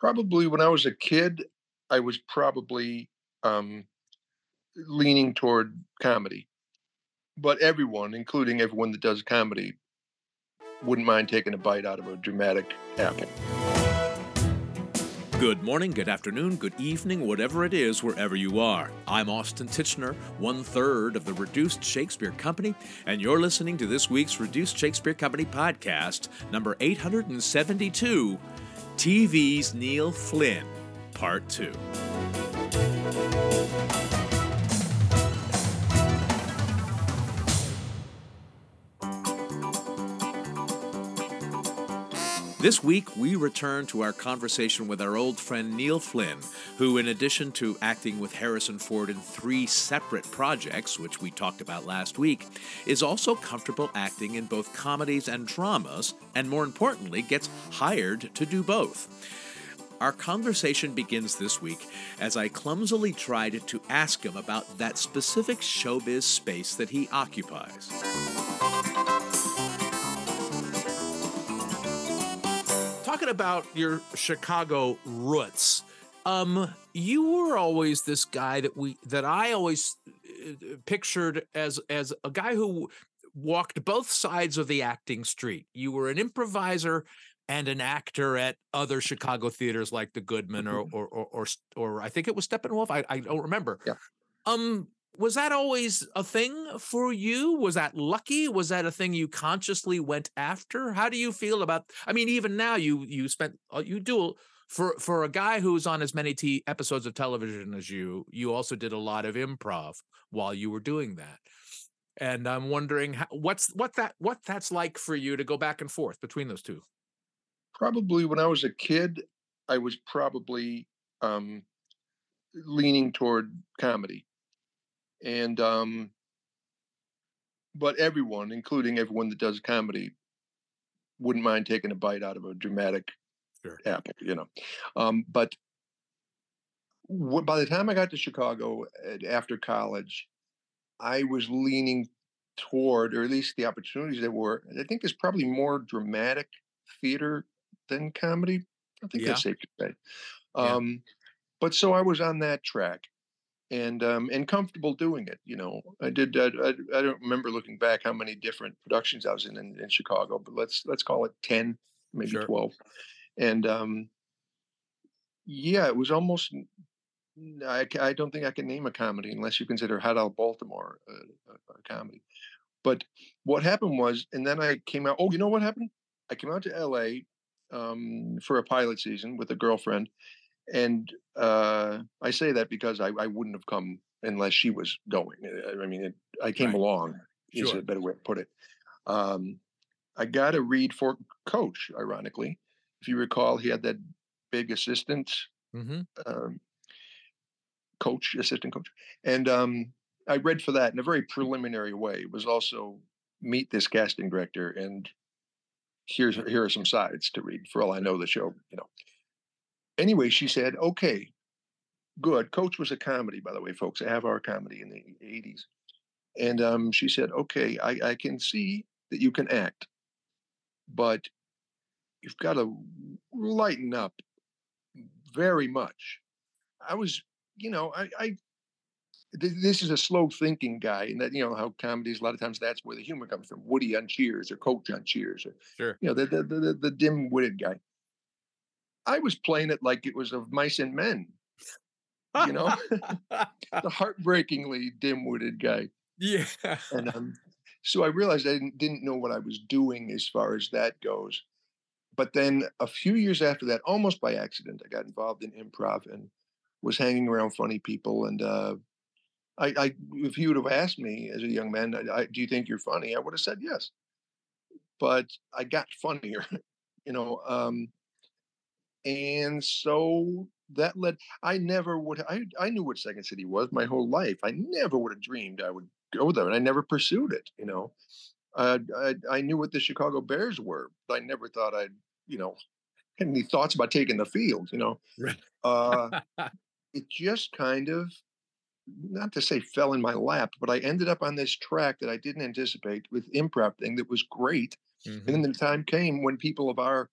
Probably when I was a kid, I was probably um, leaning toward comedy. But everyone, including everyone that does comedy, wouldn't mind taking a bite out of a dramatic apple. Good morning, good afternoon, good evening, whatever it is, wherever you are. I'm Austin Tichenor, one third of the Reduced Shakespeare Company, and you're listening to this week's Reduced Shakespeare Company podcast, number 872 TV's Neil Flynn, Part 2. This week, we return to our conversation with our old friend Neil Flynn, who, in addition to acting with Harrison Ford in three separate projects, which we talked about last week, is also comfortable acting in both comedies and dramas, and more importantly, gets hired to do both. Our conversation begins this week as I clumsily tried to ask him about that specific showbiz space that he occupies. Talking about your Chicago roots. Um, you were always this guy that we that I always uh, pictured as as a guy who walked both sides of the acting street. You were an improviser and an actor at other Chicago theaters like the Goodman or mm-hmm. or or or, or I think it was Steppenwolf. I, I don't remember. Yeah. Um, was that always a thing for you? Was that lucky? Was that a thing you consciously went after? How do you feel about i mean even now you you spent uh, you do for for a guy who's on as many t- episodes of television as you you also did a lot of improv while you were doing that. And i'm wondering how, what's what that what that's like for you to go back and forth between those two? Probably when i was a kid i was probably um leaning toward comedy and um, but everyone, including everyone that does comedy, wouldn't mind taking a bite out of a dramatic sure. apple, you know. Um, but w- by the time I got to Chicago after college, I was leaning toward, or at least the opportunities that were. I think there's probably more dramatic theater than comedy. I think yeah. that's safe to say. Um, yeah. But so I was on that track, and um, and comfortable doing it. You know, I did. I, I, I, don't remember looking back how many different productions I was in, in in, Chicago, but let's let's call it ten, maybe sure. twelve. And um, yeah, it was almost. I, I don't think I can name a comedy unless you consider Hot l Baltimore a, a, a comedy. But what happened was, and then I came out. Oh, you know what happened? I came out to L.A. Um, for a pilot season with a girlfriend, and uh, I say that because I, I, wouldn't have come unless she was going. I mean, it, I came right. along. Sure. Is a better way to put it. Um, I got a read for coach. Ironically, if you recall, he had that big assistant mm-hmm. um, coach, assistant coach, and um, I read for that in a very preliminary way. It was also meet this casting director and here's here are some sides to read. For all I know, the show, you know, anyway, she said, okay, good. Coach was a comedy, by the way, folks. I have our comedy in the 80s. And um, she said, okay, I, I can see that you can act, but you've got to lighten up very much. I was, you know, I, I this is a slow thinking guy, and that you know how comedies a lot of times that's where the humor comes from. Woody on Cheers or Coach on Cheers, or sure. you know the the the, the dim witted guy. I was playing it like it was of mice and men. You know, the heartbreakingly dim-witted guy. Yeah. And um, so I realized I didn't, didn't know what I was doing as far as that goes. But then a few years after that, almost by accident, I got involved in improv and was hanging around funny people. And uh, I, I, if you would have asked me as a young man, I, do you think you're funny? I would have said yes. But I got funnier, you know. Um, and so that led i never would i i knew what second city was my whole life i never would have dreamed i would go there and i never pursued it you know? Uh, I, I knew what the chicago bears were but i never thought i'd you know had any thoughts about taking the field you know? Uh, it just kind of not to say fell in my lap but i ended up on this track that i didn't anticipate with improv thing that was great mm-hmm. and then the time came when people of our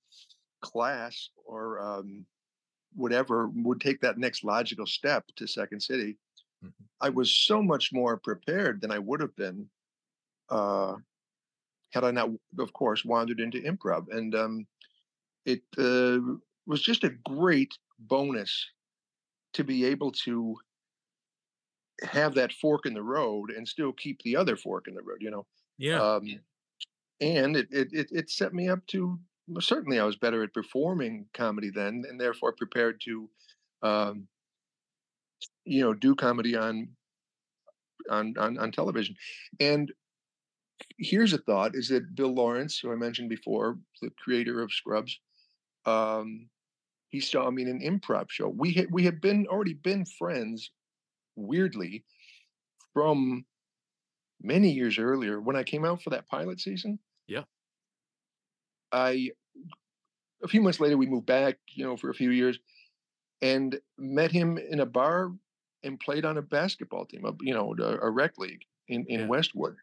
class or um, whatever would take that next logical step to Second City, mm-hmm. I was so much more prepared than I would have been uh, had I not, of course, wandered into improv. And um, it uh, was just a great bonus to be able to have that fork in the road and still keep the other fork in the road, you know? Yeah. Um, and it, it, it, it set me up to certainly I was better at performing comedy then, and therefore prepared to, um, you know, do comedy on, on on on television. And here's a thought: is that Bill Lawrence, who I mentioned before, the creator of Scrubs, um, he saw me in an improv show. We had we had been already been friends, weirdly, from many years earlier when I came out for that pilot season. Yeah. I a few months later we moved back, you know, for a few years, and met him in a bar and played on a basketball team, you know, a, a rec league in in yeah. Westwood.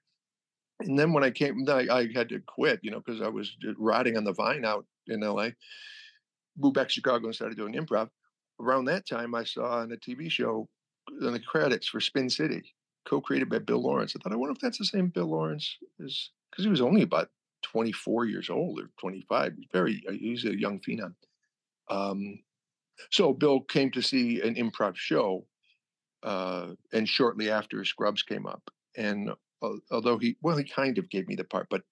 And then when I came, I, I had to quit, you know, because I was riding on the vine out in LA. Moved back to Chicago and started doing improv. Around that time, I saw on a TV show in the credits for Spin City, co-created by Bill Lawrence. I thought, I wonder if that's the same Bill Lawrence is because he was only about 24 years old or 25. He's very, uh, he's a young phenom. Um, so Bill came to see an improv show, uh, and shortly after Scrubs came up, and uh, although he, well, he kind of gave me the part, but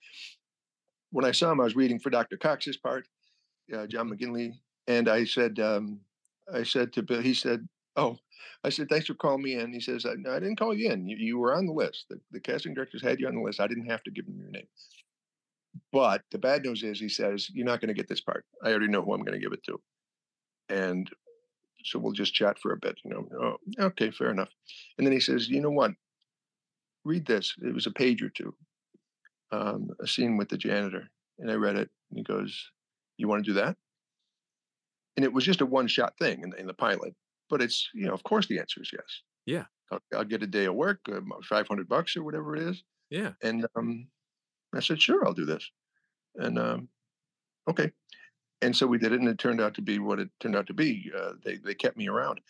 when I saw him, I was reading for Dr. Cox's part, uh, John mm-hmm. McGinley, and I said, um, I said to Bill, he said, "Oh, I said, thanks for calling me in." He says, "No, I didn't call you in. You, you were on the list. The, the casting directors had you on the list. I didn't have to give them your name." But the bad news is, he says, you're not going to get this part. I already know who I'm going to give it to. And so we'll just chat for a bit. You know, oh, okay, fair enough. And then he says, you know what? Read this. It was a page or two, um, a scene with the janitor. And I read it. And he goes, you want to do that? And it was just a one shot thing in the, in the pilot. But it's, you know, of course the answer is yes. Yeah. I'll, I'll get a day of work, uh, 500 bucks or whatever it is. Yeah. And um, I said, sure, I'll do this. And um, okay. And so we did it, and it turned out to be what it turned out to be. Uh, they they kept me around,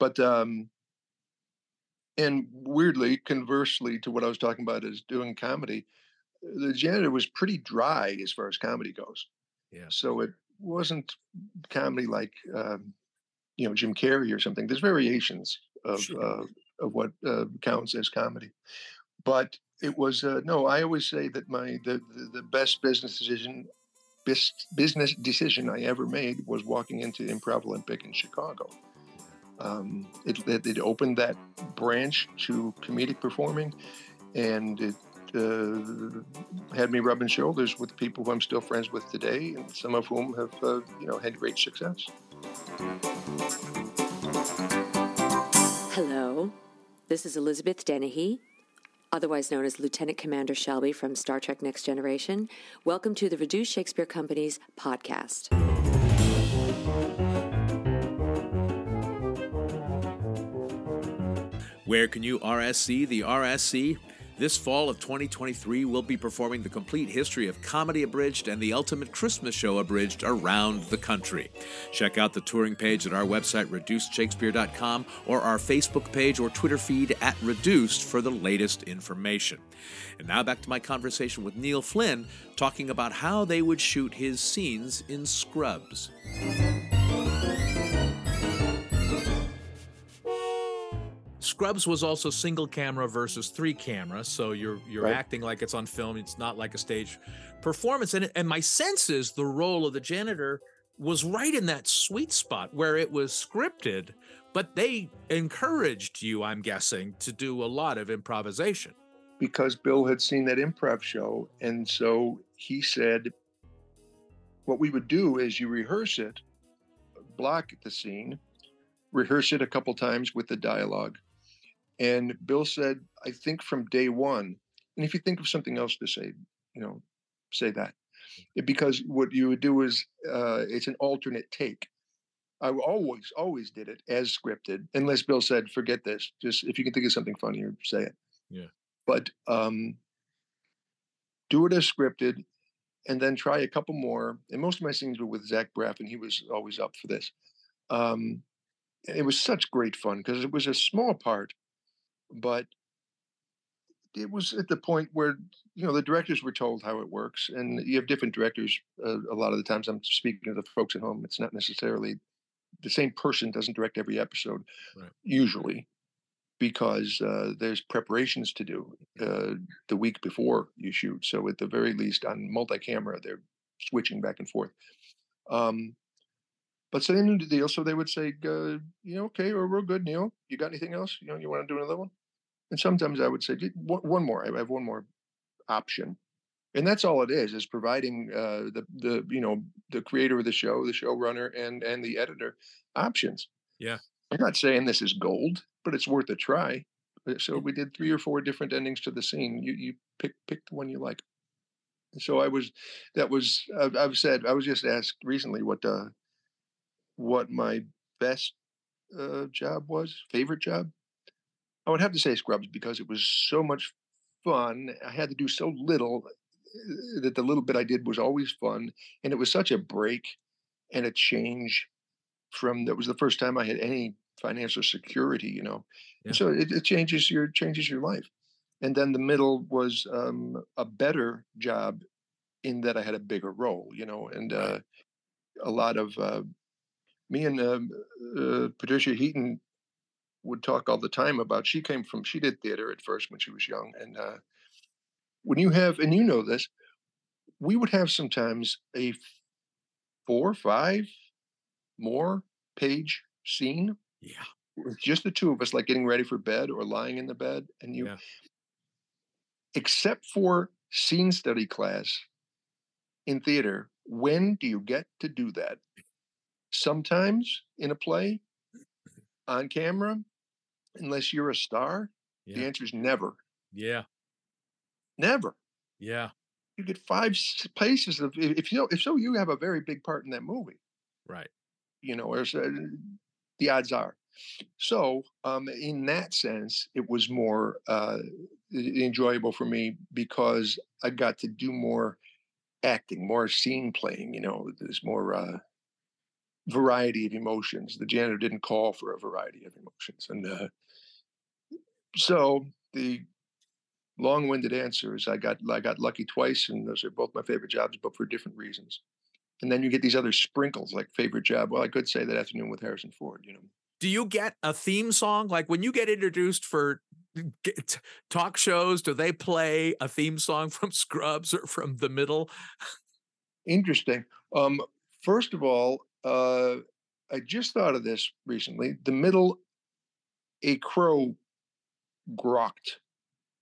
but um, and weirdly, conversely to what I was talking about is doing comedy, the janitor was pretty dry as far as comedy goes. Yeah. So it wasn't comedy like um, you know Jim Carrey or something. There's variations of sure. uh, of what uh, counts as comedy, but it was uh, no. I always say that my the, the, the best business decision, best business decision I ever made was walking into Improv Olympic in Chicago. Um, it, it, it opened that branch to comedic performing, and it uh, had me rubbing shoulders with people who I'm still friends with today, and some of whom have uh, you know had great success. Hello, this is Elizabeth Dennehy otherwise known as Lieutenant Commander Shelby from Star Trek Next Generation. Welcome to the Reduced Shakespeare Company's podcast. Where can you RSC the RSC? This fall of 2023, we'll be performing the complete history of Comedy Abridged and the Ultimate Christmas Show Abridged around the country. Check out the touring page at our website, reducedshakespeare.com, or our Facebook page or Twitter feed at Reduced for the latest information. And now back to my conversation with Neil Flynn, talking about how they would shoot his scenes in Scrubs. Scrubs was also single camera versus three camera, so you're you're right. acting like it's on film. It's not like a stage performance. And and my sense is the role of the janitor was right in that sweet spot where it was scripted, but they encouraged you, I'm guessing, to do a lot of improvisation. Because Bill had seen that improv show, and so he said, "What we would do is you rehearse it, block the scene." rehearse it a couple times with the dialogue and Bill said, I think from day one, and if you think of something else to say, you know, say that. It, because what you would do is uh, it's an alternate take. I always, always did it as scripted, unless Bill said, forget this. Just if you can think of something funnier, say it. Yeah. But um, do it as scripted and then try a couple more. And most of my scenes were with Zach Braff, and he was always up for this. Um, it was such great fun because it was a small part, but it was at the point where you know the directors were told how it works, and you have different directors. Uh, a lot of the times, I'm speaking to the folks at home. It's not necessarily the same person doesn't direct every episode, right. usually, because uh, there's preparations to do uh, the week before you shoot. So at the very least, on multi-camera, they're switching back and forth. Um, but so they knew the deal, so they would say, uh, "You know, okay, or we're good, Neil. You got anything else? You know, you want to do another one?" And sometimes I would say, "One more. I have one more option." And that's all it is: is providing uh, the the you know the creator of the show, the showrunner, and and the editor options. Yeah, I'm not saying this is gold, but it's worth a try. Uh, so we did three or four different endings to the scene. You you pick pick the one you like. So I was, that was I've said I was just asked recently what uh what my best uh, job was, favorite job. I would have to say Scrubs because it was so much fun. I had to do so little uh, that the little bit I did was always fun, and it was such a break and a change from that was the first time I had any financial security, you know. Yeah. So it, it, changes your changes your life. And then the middle was um, a better job in that I had a bigger role, you know, and uh, a lot of uh, me and uh, uh, Patricia Heaton would talk all the time about. She came from she did theater at first when she was young, and uh, when you have and you know this, we would have sometimes a four, five, more page scene. Yeah, with just the two of us, like getting ready for bed or lying in the bed, and you, yeah. except for scene study class in theater, when do you get to do that? sometimes in a play on camera, unless you're a star? Yeah. The answer is never. Yeah. Never. Yeah. You get five places of if you know if so you have a very big part in that movie. Right. You know, or uh, the odds are. So, um, in that sense, it was more uh, enjoyable for me because I got to do more acting, more scene playing. You know, there's more uh, variety of emotions. The janitor didn't call for a variety of emotions. And uh, so the long-winded answer is I got I got lucky twice, and those are both my favorite jobs, but for different reasons. And then you get these other sprinkles like favorite job. Well, I could say that afternoon with Harrison Ford, you know. Do you get a theme song like when you get introduced for talk shows? Do they play a theme song from Scrubs or from The Middle? Interesting. Um, first of all, uh, I just thought of this recently. The middle, a crow grokked.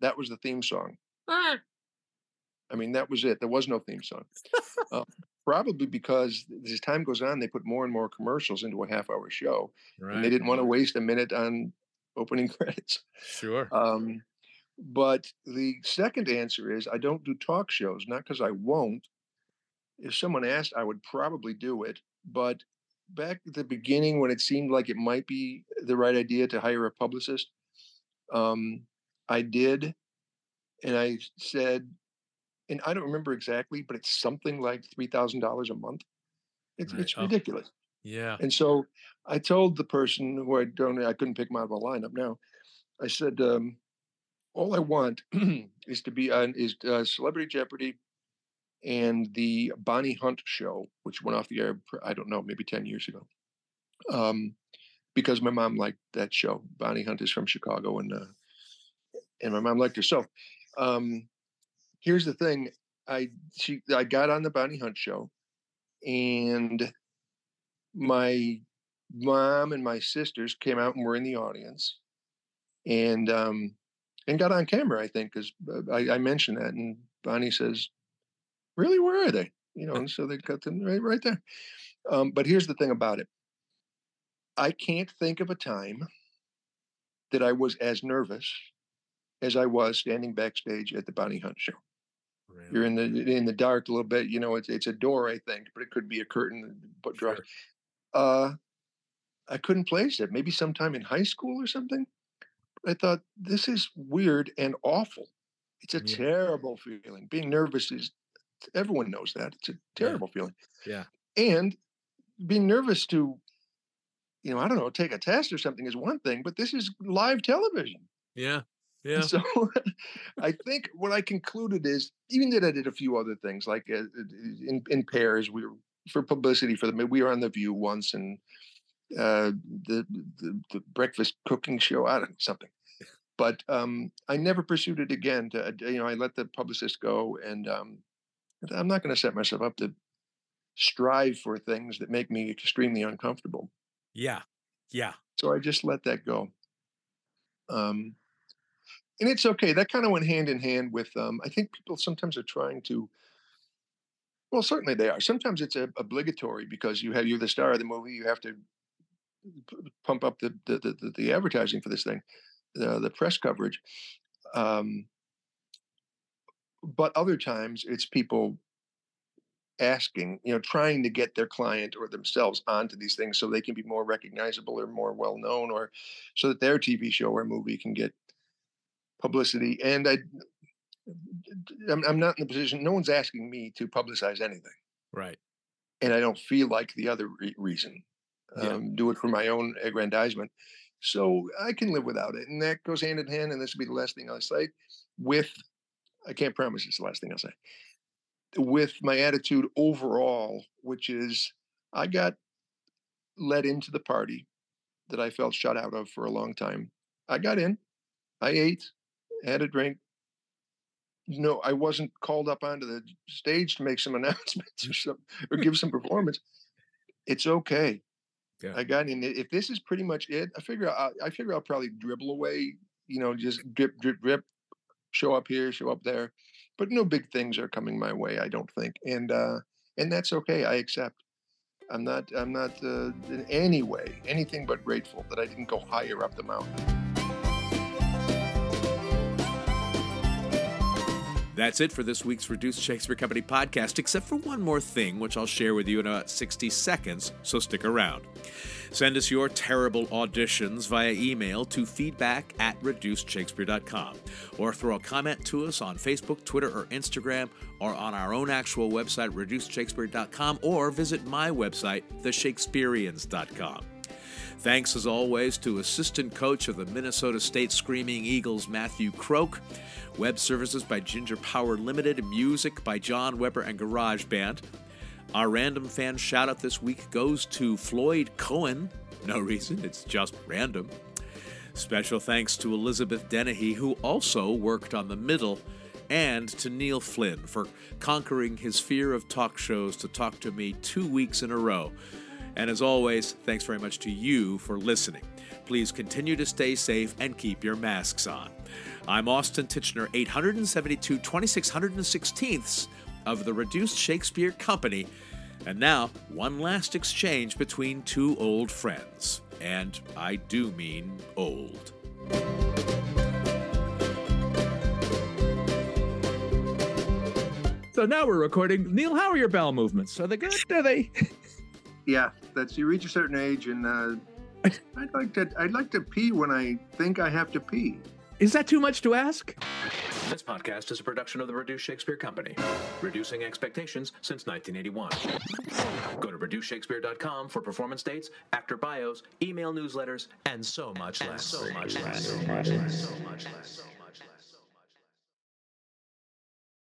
That was the theme song. Ah. I mean, that was it. There was no theme song. uh, probably because as time goes on, they put more and more commercials into a half hour show. Right. And they didn't want to waste a minute on opening credits. Sure. Um, but the second answer is I don't do talk shows, not because I won't. If someone asked, I would probably do it. But back at the beginning, when it seemed like it might be the right idea to hire a publicist, um, I did. And I said, and I don't remember exactly, but it's something like $3,000 a month. It's, right. it's oh. ridiculous. Yeah. And so I told the person who I don't, I couldn't pick him out of a lineup now. I said, um, all I want is to be on is uh, Celebrity Jeopardy and the Bonnie Hunt show, which went off the air, I don't know, maybe 10 years ago. Um, because my mom liked that show. Bonnie Hunt is from Chicago, and uh, and my mom liked her. So, um, here's the thing: I she I got on the Bonnie Hunt show, and my mom and my sisters came out and were in the audience, and um, and got on camera. I think because uh, I, I mentioned that, and Bonnie says, really, where are they? You know, and so they cut them right, right there. Um, but here's the thing about it. I can't think of a time that I was as nervous as I was standing backstage at the Bonnie Hunt show. Really? You're in the in the dark a little bit. You know, it's it's a door, I think, but it could be a curtain. But sure. uh, I couldn't place it. Maybe sometime in high school or something. I thought this is weird and awful. It's a yeah. terrible feeling. Being nervous is everyone knows that. It's a terrible yeah. feeling. Yeah. And being nervous to you know, I don't know, take a test or something is one thing, but this is live television. Yeah. Yeah. So I think what I concluded is, even that I did a few other things, like uh, in in pairs, we were for publicity for the we were on the View once, and uh, the, the the breakfast cooking show, I don't know something. But um, I never pursued it again. To, you know, I let the publicist go, and um, I'm not going to set myself up to strive for things that make me extremely uncomfortable. Yeah, yeah. So I just let that go. Um, and it's okay. That kind of went hand in hand with. Um, I think people sometimes are trying to. Well, certainly they are. Sometimes it's a, obligatory because you have you're the star of the movie. You have to pump up the the, the, the advertising for this thing, the the press coverage. Um, but other times it's people asking, you know, trying to get their client or themselves onto these things so they can be more recognizable or more well known, or so that their TV show or movie can get publicity. And I, I'm, I'm not in the position. No one's asking me to publicize anything, right? And I don't feel like the other re- reason. Yeah. Um, do it for my own aggrandizement. So I can live without it, and that goes hand in hand. And this will be the last thing I'll say. With, I can't promise it's the last thing I'll say with my attitude overall, which is I got led into the party that I felt shut out of for a long time. I got in, I ate, had a drink. You know, I wasn't called up onto the stage to make some announcements or some or hmm. give some performance. It's okay. Yeah. I got in. If this is pretty much it, I figure I, I figure I'll probably dribble away. You know, just drip, drip, drip. Show up here, show up there but no big things are coming my way. I don't think, and uh, and that's okay. I accept. I'm not I'm not uh, in any way anything but grateful that I didn't go higher up the mountain. That's it for this week's Reduced Shakespeare Company podcast, except for one more thing, which I'll share with you in about 60 seconds, so stick around. Send us your terrible auditions via email to feedback at reducedshakespeare.com or throw a comment to us on Facebook, Twitter, or Instagram or on our own actual website, reducedshakespeare.com, or visit my website, theshakespeareans.com. Thanks as always to assistant coach of the Minnesota State Screaming Eagles, Matthew Croak. Web services by Ginger Power Limited, music by John Weber and Garage Band. Our random fan shout out this week goes to Floyd Cohen. No reason, it's just random. Special thanks to Elizabeth Dennehy, who also worked on the middle, and to Neil Flynn for conquering his fear of talk shows to talk to me two weeks in a row. And as always, thanks very much to you for listening. Please continue to stay safe and keep your masks on. I'm Austin Tichenor, 872 2616ths of the Reduced Shakespeare Company. And now, one last exchange between two old friends. And I do mean old. So now we're recording. Neil, how are your bowel movements? Are they good? Are they? Yeah, that's you reach a certain age, and uh, I'd like to. I'd like to pee when I think I have to pee. Is that too much to ask? This podcast is a production of the Reduced Shakespeare Company, reducing expectations since 1981. Go to reducedshakespeare.com for performance dates, actor bios, email newsletters, and so much less. So much less. So much less. So much less.